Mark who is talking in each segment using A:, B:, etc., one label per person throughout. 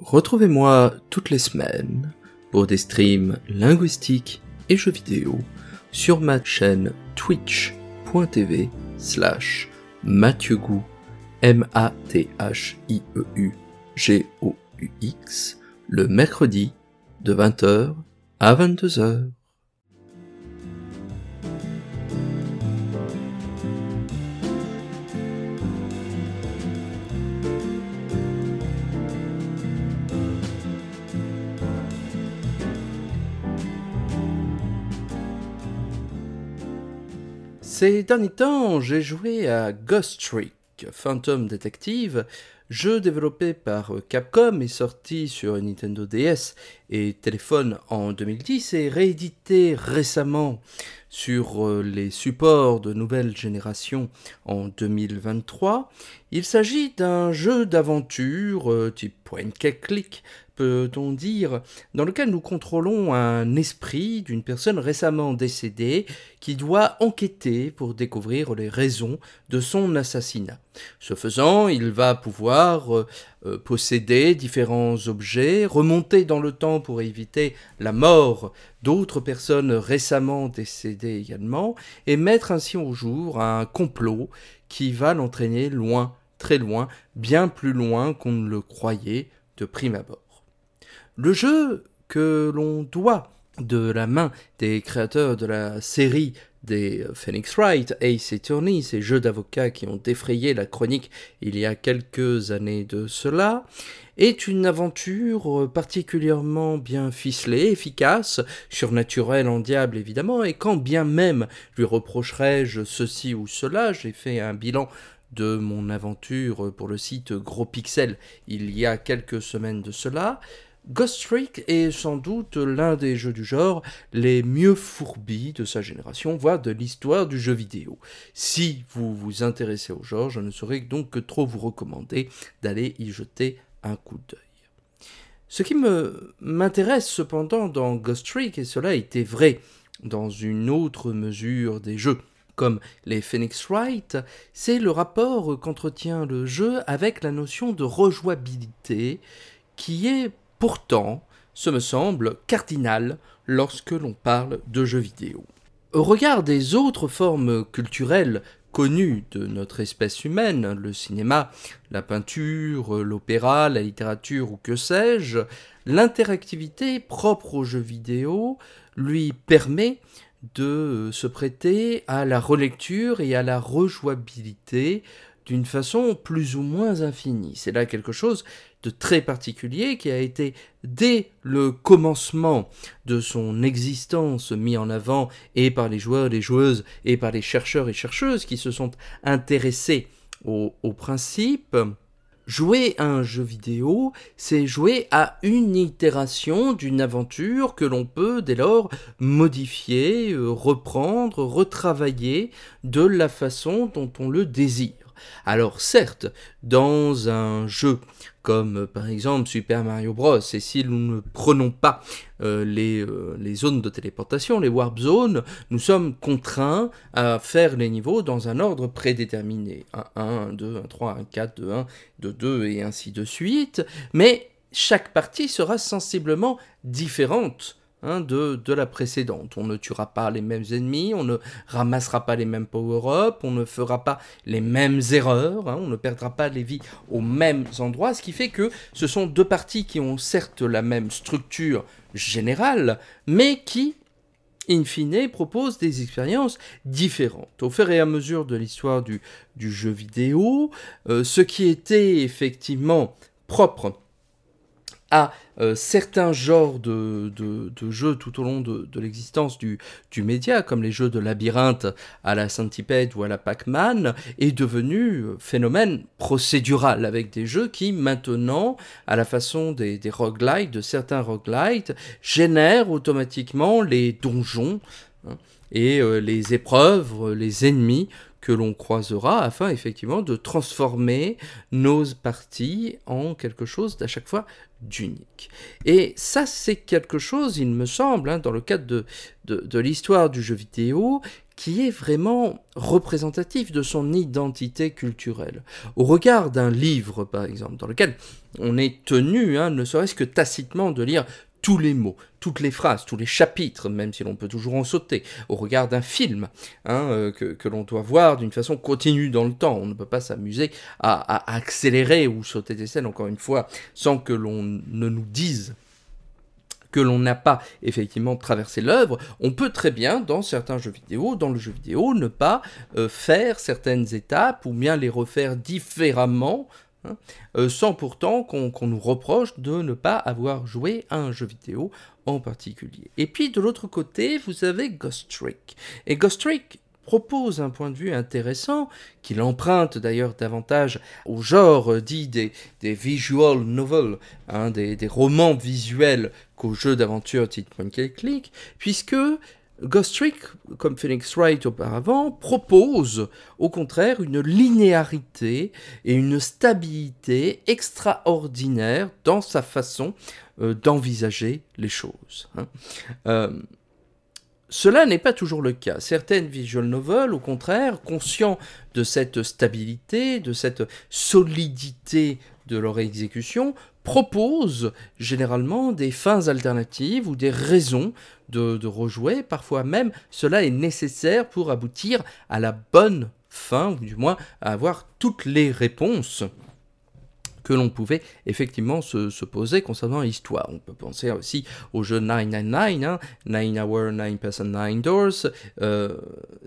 A: Retrouvez-moi toutes les semaines pour des streams linguistiques et jeux vidéo sur ma chaîne twitch.tv slash mathieu M-A-T-H-I-E-U G-O-U-X le mercredi de 20h à 22h. Ces derniers temps, j'ai joué à Ghost Trick, Phantom Detective, jeu développé par Capcom et sorti sur Nintendo DS et téléphone en 2010 et réédité récemment sur euh, les supports de nouvelle génération en 2023. Il s'agit d'un jeu d'aventure euh, type point and click peut-on dire, dans lequel nous contrôlons un esprit d'une personne récemment décédée qui doit enquêter pour découvrir les raisons de son assassinat. Ce faisant, il va pouvoir euh, euh, posséder différents objets, remonter dans le temps pour éviter la mort d'autres personnes récemment décédées également, et mettre ainsi au jour un complot qui va l'entraîner loin, très loin, bien plus loin qu'on ne le croyait de prime abord. Le jeu que l'on doit de la main des créateurs de la série des Phoenix Wright, Ace Attorney, ces jeux d'avocats qui ont défrayé la chronique il y a quelques années de cela, est une aventure particulièrement bien ficelée, efficace, surnaturelle en diable évidemment, et quand bien même lui reprocherais-je ceci ou cela, j'ai fait un bilan de mon aventure pour le site Gros Pixel il y a quelques semaines de cela, Ghost Trick est sans doute l'un des jeux du genre les mieux fourbis de sa génération, voire de l'histoire du jeu vidéo. Si vous vous intéressez au genre, je ne saurais donc que trop vous recommander d'aller y jeter un coup d'œil. Ce qui m'intéresse cependant dans Ghost Trick, et cela était vrai dans une autre mesure des jeux, comme les Phoenix Wright, c'est le rapport qu'entretient le jeu avec la notion de rejouabilité qui est pourtant, ce me semble cardinal lorsque l'on parle de jeux vidéo. Au regard des autres formes culturelles connues de notre espèce humaine, le cinéma, la peinture, l'opéra, la littérature ou que sais-je, l'interactivité propre aux jeux vidéo lui permet de se prêter à la relecture et à la rejouabilité d'une façon plus ou moins infinie. C'est là quelque chose de très particulier qui a été dès le commencement de son existence mis en avant et par les joueurs, les joueuses et par les chercheurs et chercheuses qui se sont intéressés au, au principe. Jouer à un jeu vidéo, c'est jouer à une itération d'une aventure que l'on peut dès lors modifier, euh, reprendre, retravailler de la façon dont on le désire. Alors certes, dans un jeu comme euh, par exemple Super Mario Bros. Et si nous ne prenons pas euh, les, euh, les, zones de téléportation, les warp zones, nous sommes contraints à faire les niveaux dans un ordre prédéterminé. 1, 1, 1, 2, 1, 3, 1, 4, 2, 1, 2, 2 et ainsi de suite. Mais chaque partie sera sensiblement différente Hein, de, la précédente. On ne tuera pas les mêmes ennemis, on ne ramassera pas les mêmes power-up, on ne fera pas les mêmes erreurs, hein, on ne perdra pas les vies aux mêmes endroits, ce qui fait que ce sont deux parties qui ont certes la même structure générale, mais qui, in fine, proposent des expériences différentes. Au fur et à mesure de l'histoire du, du, jeu vidéo, euh, ce qui était effectivement propre à euh, certains genres de, jeux tout au long de, l'existence du, média, comme les jeux de labyrinthe à la Centipede ou à la Pac-Man, est devenu euh, phénomène procédural, avec des jeux qui maintenant, à la façon des, des roguelites, de certains roguelites, génèrent automatiquement les donjons hein, et euh, les épreuves, les ennemis que l'on croisera afin effectivement de transformer nos parties en quelque chose d'à chaque fois d'unique. Et ça c'est quelque chose, il me semble, hein, dans le cadre de, de, l'histoire du jeu vidéo, qui est vraiment représentatif de son identité culturelle. Au regard d'un livre, par exemple, dans lequel on est tenu, hein, ne serait-ce que tacitement, de lire tous les mots, toutes les phrases, tous les chapitres, même si l'on peut toujours en sauter, au regard d'un film hein, euh, que, l'on doit voir d'une façon continue dans le temps. On ne peut pas s'amuser à, accélérer ou sauter des scènes, encore une fois, sans que l'on ne nous dise que l'on n'a pas effectivement traversé l'œuvre, on peut très bien, dans certains jeux vidéo, dans le jeu vidéo, ne pas euh, faire certaines étapes ou bien les refaire différemment Hein, euh, sans pourtant qu'on nous reproche de ne pas avoir joué à un jeu vidéo en particulier. Et puis de l'autre côté, vous avez Ghost Trick. Et Ghost Trick propose un point de vue intéressant, qu'il emprunte d'ailleurs davantage au genre euh, dit des, visual novels, hein, des, romans visuels qu'aux jeux d'aventure type point click, puisque Ghost Trick, comme Phoenix Wright auparavant, propose au contraire une linéarité et une stabilité extraordinaire dans sa façon euh, d'envisager les choses. Hein. Euh, cela n'est pas toujours le cas. Certaines visual novels, au contraire, conscients de cette stabilité, de cette solidité de leur exécution, proposent généralement des fins alternatives ou des raisons de, rejouer. Parfois même, cela est nécessaire pour aboutir à la bonne fin, ou du moins à avoir toutes les réponses que l'on pouvait effectivement se, poser concernant l'histoire. On peut penser aussi au jeu 999, hein, 9 Hour, 9 Person, 9 Doors, euh,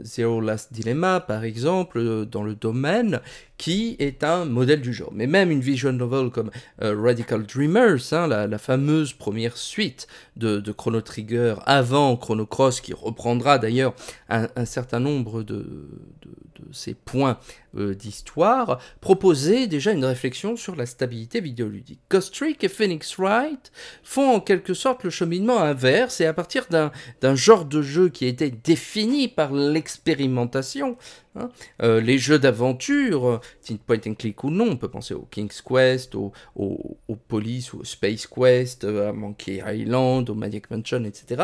A: Zero Last Dilemma par exemple, euh, dans le domaine, qui est un modèle du genre. Mais même une visual novel comme euh, Radical Dreamers, hein, la, fameuse première suite de, Chrono Trigger avant Chrono Cross, qui reprendra d'ailleurs un, certain nombre de, ces points euh, d'histoire, proposait déjà une réflexion sur la stabilité vidéoludique. Ghost Trick et Phoenix Wright font en quelque sorte le cheminement inverse, et à partir d'un genre de jeu qui été défini par l'expérimentation, Hein. Euh, les jeux d'aventure, point and click ou non, on peut penser au King's Quest, au, au, Police ou au Space Quest, euh, à Monkey Island, au Magic Mansion, etc.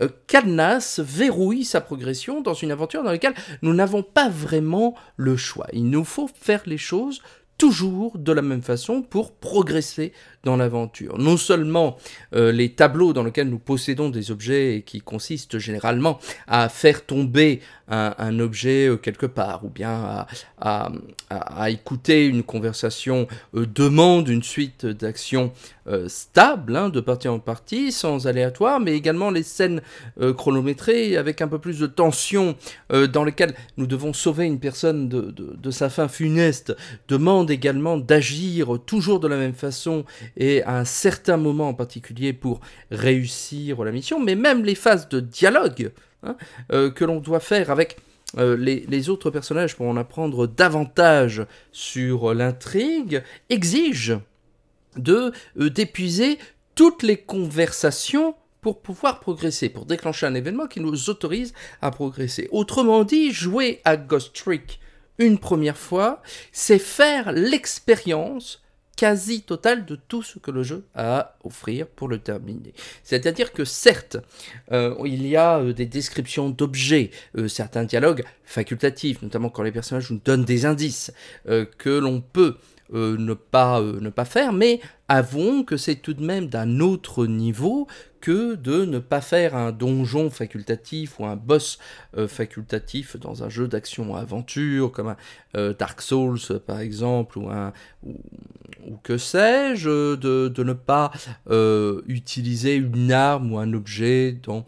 A: Euh, cadenas verrouille sa progression dans une aventure dans laquelle nous n'avons pas vraiment le choix. Il nous faut faire les choses toujours de la même façon pour progresser dans l'aventure. Non seulement euh, les tableaux dans lesquels nous possédons des objets et qui consistent généralement à faire tomber un, objet euh, quelque part ou bien à, écouter une conversation euh, demandent une suite d'actions stables hein, de partie en partie sans aléatoire, mais également les scènes chronométrées avec un peu plus de tension dans lesquelles nous devons sauver une personne de, de sa fin funeste également d'agir toujours de la même façon et à un certain moment en particulier pour réussir la mission, mais même les phases de dialogue hein, euh, que l'on doit faire avec euh, les, autres personnages pour en apprendre davantage sur l'intrigue exigent de euh, d'épuiser toutes les conversations pour pouvoir progresser, pour déclencher un événement qui nous autorise à progresser. Autrement dit, jouer à Ghost Trick une première fois, c'est faire l'expérience quasi totale de tout ce que le jeu a à offrir pour le terminer. C'est-à-dire que certes, euh, il y a euh, des descriptions d'objets, euh, certains dialogues facultatifs, notamment quand les personnages nous donnent des indices que l'on peut ne, pas, ne pas faire, mais avouons que c'est tout de même d'un autre niveau que de ne pas faire un donjon facultatif ou un boss euh, facultatif dans un jeu d'action-aventure comme un euh, Dark Souls par exemple ou, un, ou, que sais-je, de, ne pas euh, utiliser une arme ou un objet dans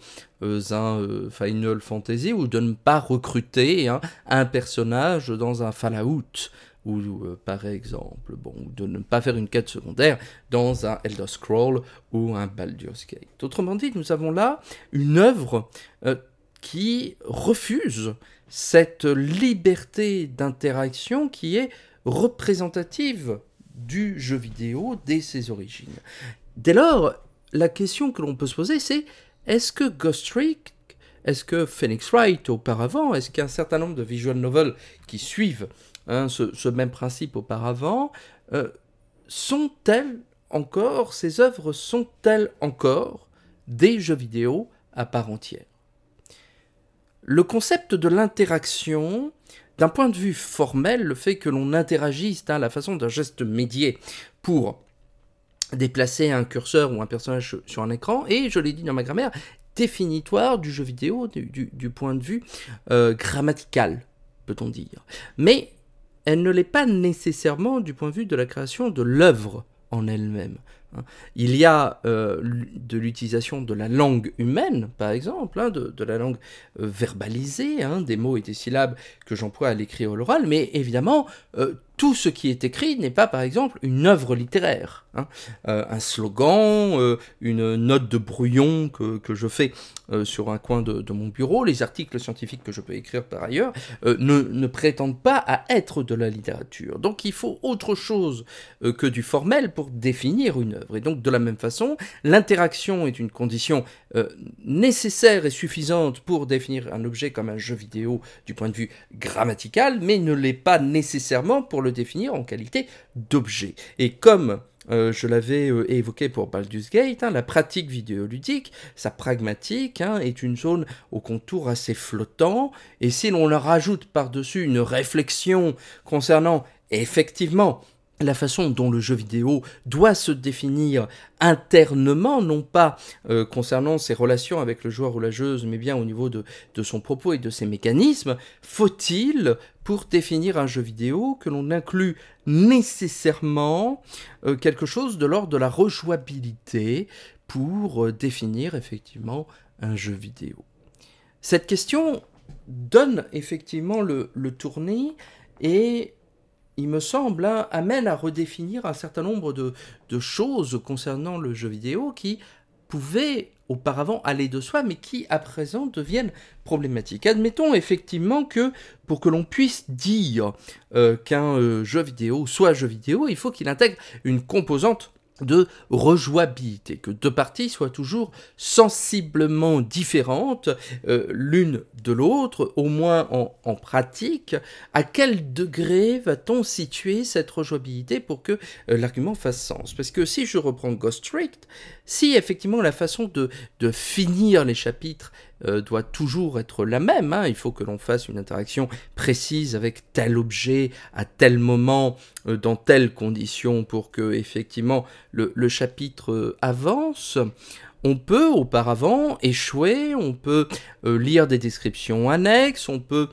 A: un Final Fantasy ou de ne pas recruter hein, un personnage dans un Fallout ou par exemple, bon, de ne pas faire une quête secondaire dans un Elder Scroll ou un Baldur's Gate. Autrement dit, nous avons là une œuvre euh, qui refuse cette liberté d'interaction qui est représentative du jeu vidéo dès ses origines. Dès lors, la question que l'on peut se poser, c'est est-ce que Ghost Trick, est-ce que Phoenix Wright auparavant, est-ce qu'un certain nombre de visual novels qui suivent Hein, ce, même principe auparavant, euh, sont-elles encore, ces œuvres sont-elles encore des jeux vidéo à part entière? Le concept de l'interaction, d'un point de vue formel, le fait que l'on interagisse à hein, la façon d'un geste médié pour déplacer un curseur ou un personnage sur un écran, et je l'ai dit dans ma grammaire, définitoire du jeu vidéo du, point de vue euh, grammatical, peut-on dire. Mais elle ne l'est pas nécessairement du point de vue de la création de l'œuvre en elle-même. Hein. Il y a euh, de l'utilisation de la langue humaine, par exemple, hein, de, la langue euh, verbalisée, hein, des mots et des syllabes que j'emploie à l'écrit ou à l'oral, mais évidemment, tout ce qui est écrit n'est pas, par exemple, une œuvre littéraire. Hein. Euh, un slogan, euh, une note de brouillon que, que je fais euh, sur un coin de, de, mon bureau, les articles scientifiques que je peux écrire par ailleurs, ne, ne, prétendent pas à être de la littérature. Donc il faut autre chose que du formel pour définir une œuvre. Et donc de la même façon, l'interaction est une condition nécessaire et suffisante pour définir un objet comme un jeu vidéo du point de vue grammatical, mais ne l'est pas nécessairement pour le définir en qualité d'objet. Et comme euh, je l'avais euh, évoqué pour Baldur's Gate, hein, la pratique vidéoludique, sa pragmatique, hein, est une zone au contour assez flottant, et si l'on leur rajoute par-dessus une réflexion concernant effectivement la façon dont le jeu vidéo doit se définir internement, non pas euh, concernant ses relations avec le joueur ou la mais bien au niveau de, son propos et de ses mécanismes, faut-il, pour définir un jeu vidéo, que l'on inclut nécessairement euh, quelque chose de l'ordre de la rejouabilité pour euh, définir effectivement un jeu vidéo? Cette question donne effectivement le, le tournis et il me semble, hein, amène à redéfinir un certain nombre de, choses concernant le jeu vidéo qui pouvaient auparavant aller de soi, mais qui à présent deviennent problématiques. Admettons effectivement que pour que l'on puisse dire euh, qu'un euh, jeu vidéo soit jeu vidéo, il faut qu'il intègre une composante de rejouabilité, que deux parties soient toujours sensiblement différentes euh, l'une de l'autre, au moins en, pratique. À quel degré va-t-on situer cette rejouabilité pour que euh, l'argument fasse sens? Parce que si je reprends Ghost si effectivement la façon de, de finir les chapitres euh, doit toujours être la même. Hein. Il faut que l'on fasse une interaction précise avec tel objet à tel moment, euh, dans telles conditions, pour que effectivement le, chapitre euh, avance. On peut auparavant échouer, on peut lire des descriptions annexes, on peut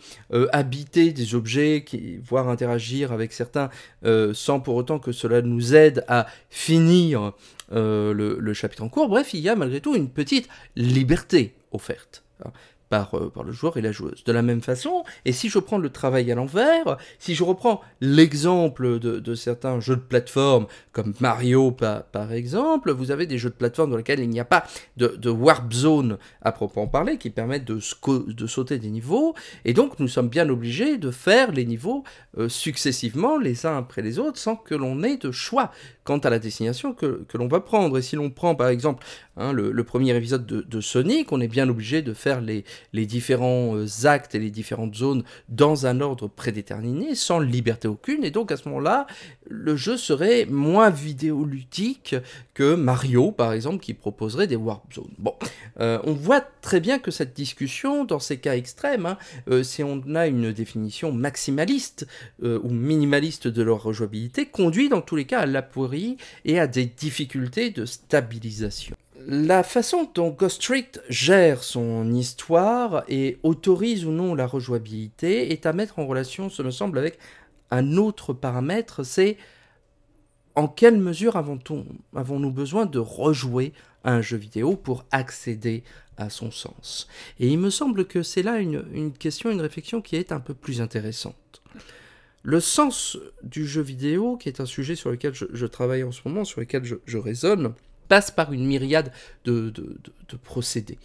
A: habiter des objets, voire interagir avec certains, sans pour autant que cela nous aide à finir le, le, chapitre en cours. Bref, il y a malgré tout une petite liberté offerte par, euh, par le joueur et la joueuse. De la même façon, et si je prends le travail à l'envers, si je reprends l'exemple de, certains jeux de plateforme, comme Mario par, exemple, vous avez des jeux de plateforme dans lesquels il n'y a pas de, warp zone à proprement parler, qui permettent de, de, sauter des niveaux, et donc nous sommes bien obligés de faire les niveaux euh, successivement, les uns après les autres, sans que l'on ait de choix quant à la destination que, l'on va prendre. Et si l'on prend par exemple hein, le, premier épisode de, Sonic, on est bien obligé de faire les, les différents euh, actes et les différentes zones dans un ordre prédéterminé, sans liberté aucune, et donc à ce moment-là, le jeu serait moins vidéoludique que Mario, par exemple, qui proposerait des warp zones. Bon, euh, on voit très bien que cette discussion, dans ces cas extrêmes, hein, euh, si on a une définition maximaliste ou minimaliste de leur rejouabilité, conduit dans tous les cas à l'aporie et à des difficultés de stabilisation la façon dont Ghost gère son histoire et autorise ou non la rejouabilité est à mettre en relation, ce me semble, avec un autre paramètre, c'est en quelle mesure avons-nous besoin de rejouer un jeu vidéo pour accéder à son sens Et il me semble que c'est là une, question, une réflexion qui est un peu plus intéressante. Le sens du jeu vidéo, qui est un sujet sur lequel je, travaille en ce moment, sur lequel je raisonne, passe par une myriade de, procédés.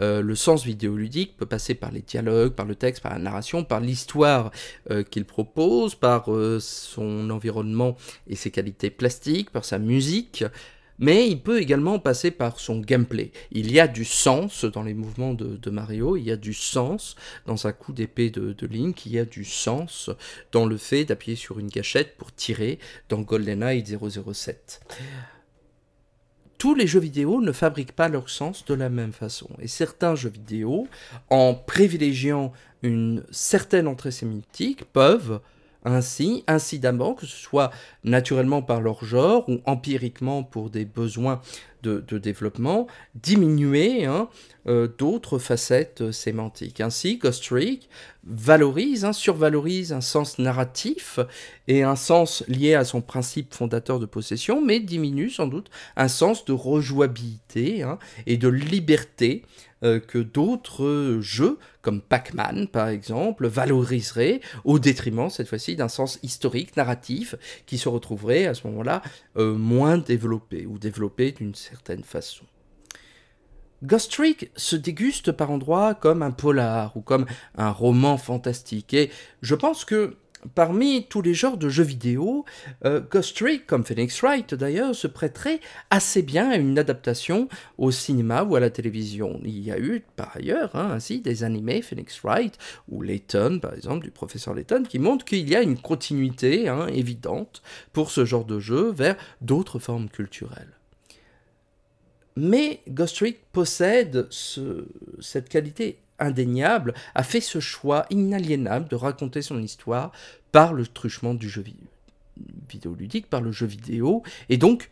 A: Euh, le sens vidéoludique peut passer par les dialogues, par le texte, par la narration, par l'histoire euh, qu'il propose, par euh, son environnement et ses qualités plastiques, par sa musique, mais il peut également passer par son gameplay. Il y a du sens dans les mouvements de, Mario, il y a du sens dans un coup d'épée de, de, Link, il y a du sens dans le fait d'appuyer sur une gâchette pour tirer dans GoldenEye 007 tous les jeux vidéo ne fabriquent pas leur sens de la même façon. Et certains jeux vidéo, en privilégiant une certaine entrée sémitique, peuvent ainsi, incidemment, que ce soit naturellement par leur genre ou empiriquement pour des besoins de, développement, diminuer hein, euh, d'autres facettes sémantiques. Ainsi, Ghost Trick valorise, hein, survalorise un sens narratif et un sens lié à son principe fondateur de possession, mais diminue sans doute un sens de rejouabilité hein, et de liberté euh, que d'autres jeux, comme Pac-Man par exemple, valoriseraient au détriment cette fois-ci d'un sens historique, narratif, qui se retrouverait à ce moment-là euh, moins développé ou développé d'une certaine façon. Ghost Trick se déguste par endroits comme un polar ou comme un roman fantastique et je pense que Parmi tous les genres de jeux vidéo, euh, Ghost Trick, comme Phoenix Wright d'ailleurs, se prêterait assez bien à une adaptation au cinéma ou à la télévision. Il y a eu par ailleurs hein, ainsi des animés Phoenix Wright ou Layton par exemple du professeur Layton qui montrent qu'il y a une continuité hein, évidente pour ce genre de jeu vers d'autres formes culturelles. Mais Ghost Trick possède cette qualité indéniable, a fait ce choix inaliénable de raconter son histoire par le truchement du jeu vidéoludique, par le jeu vidéo, et donc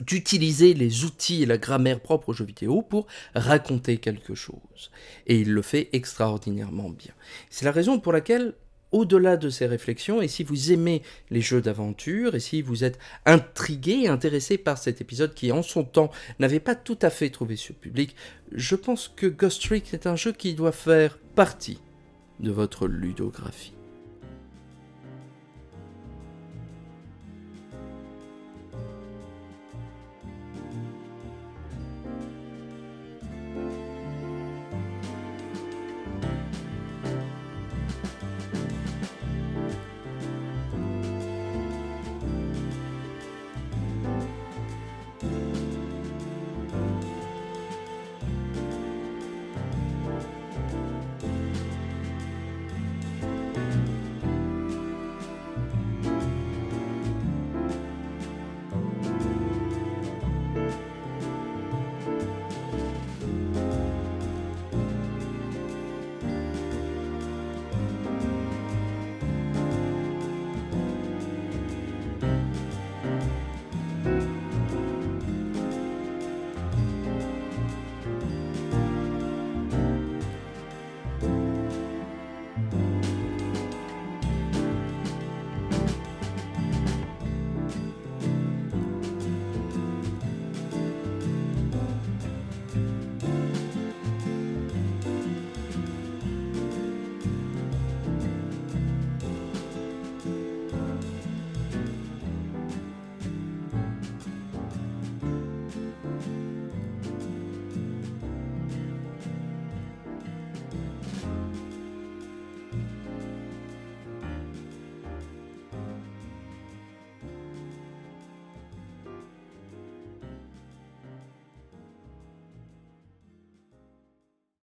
A: d'utiliser les outils et la grammaire propre au jeu vidéo pour raconter quelque chose. Et il le fait extraordinairement bien. C'est la raison pour laquelle au-delà de ces réflexions, et si vous aimez les jeux d'aventure, et si vous êtes intrigué, intéressé par cet épisode qui en son temps n'avait pas tout à fait trouvé sur public, je pense que Ghost Trick est un jeu qui doit faire partie de votre ludographie.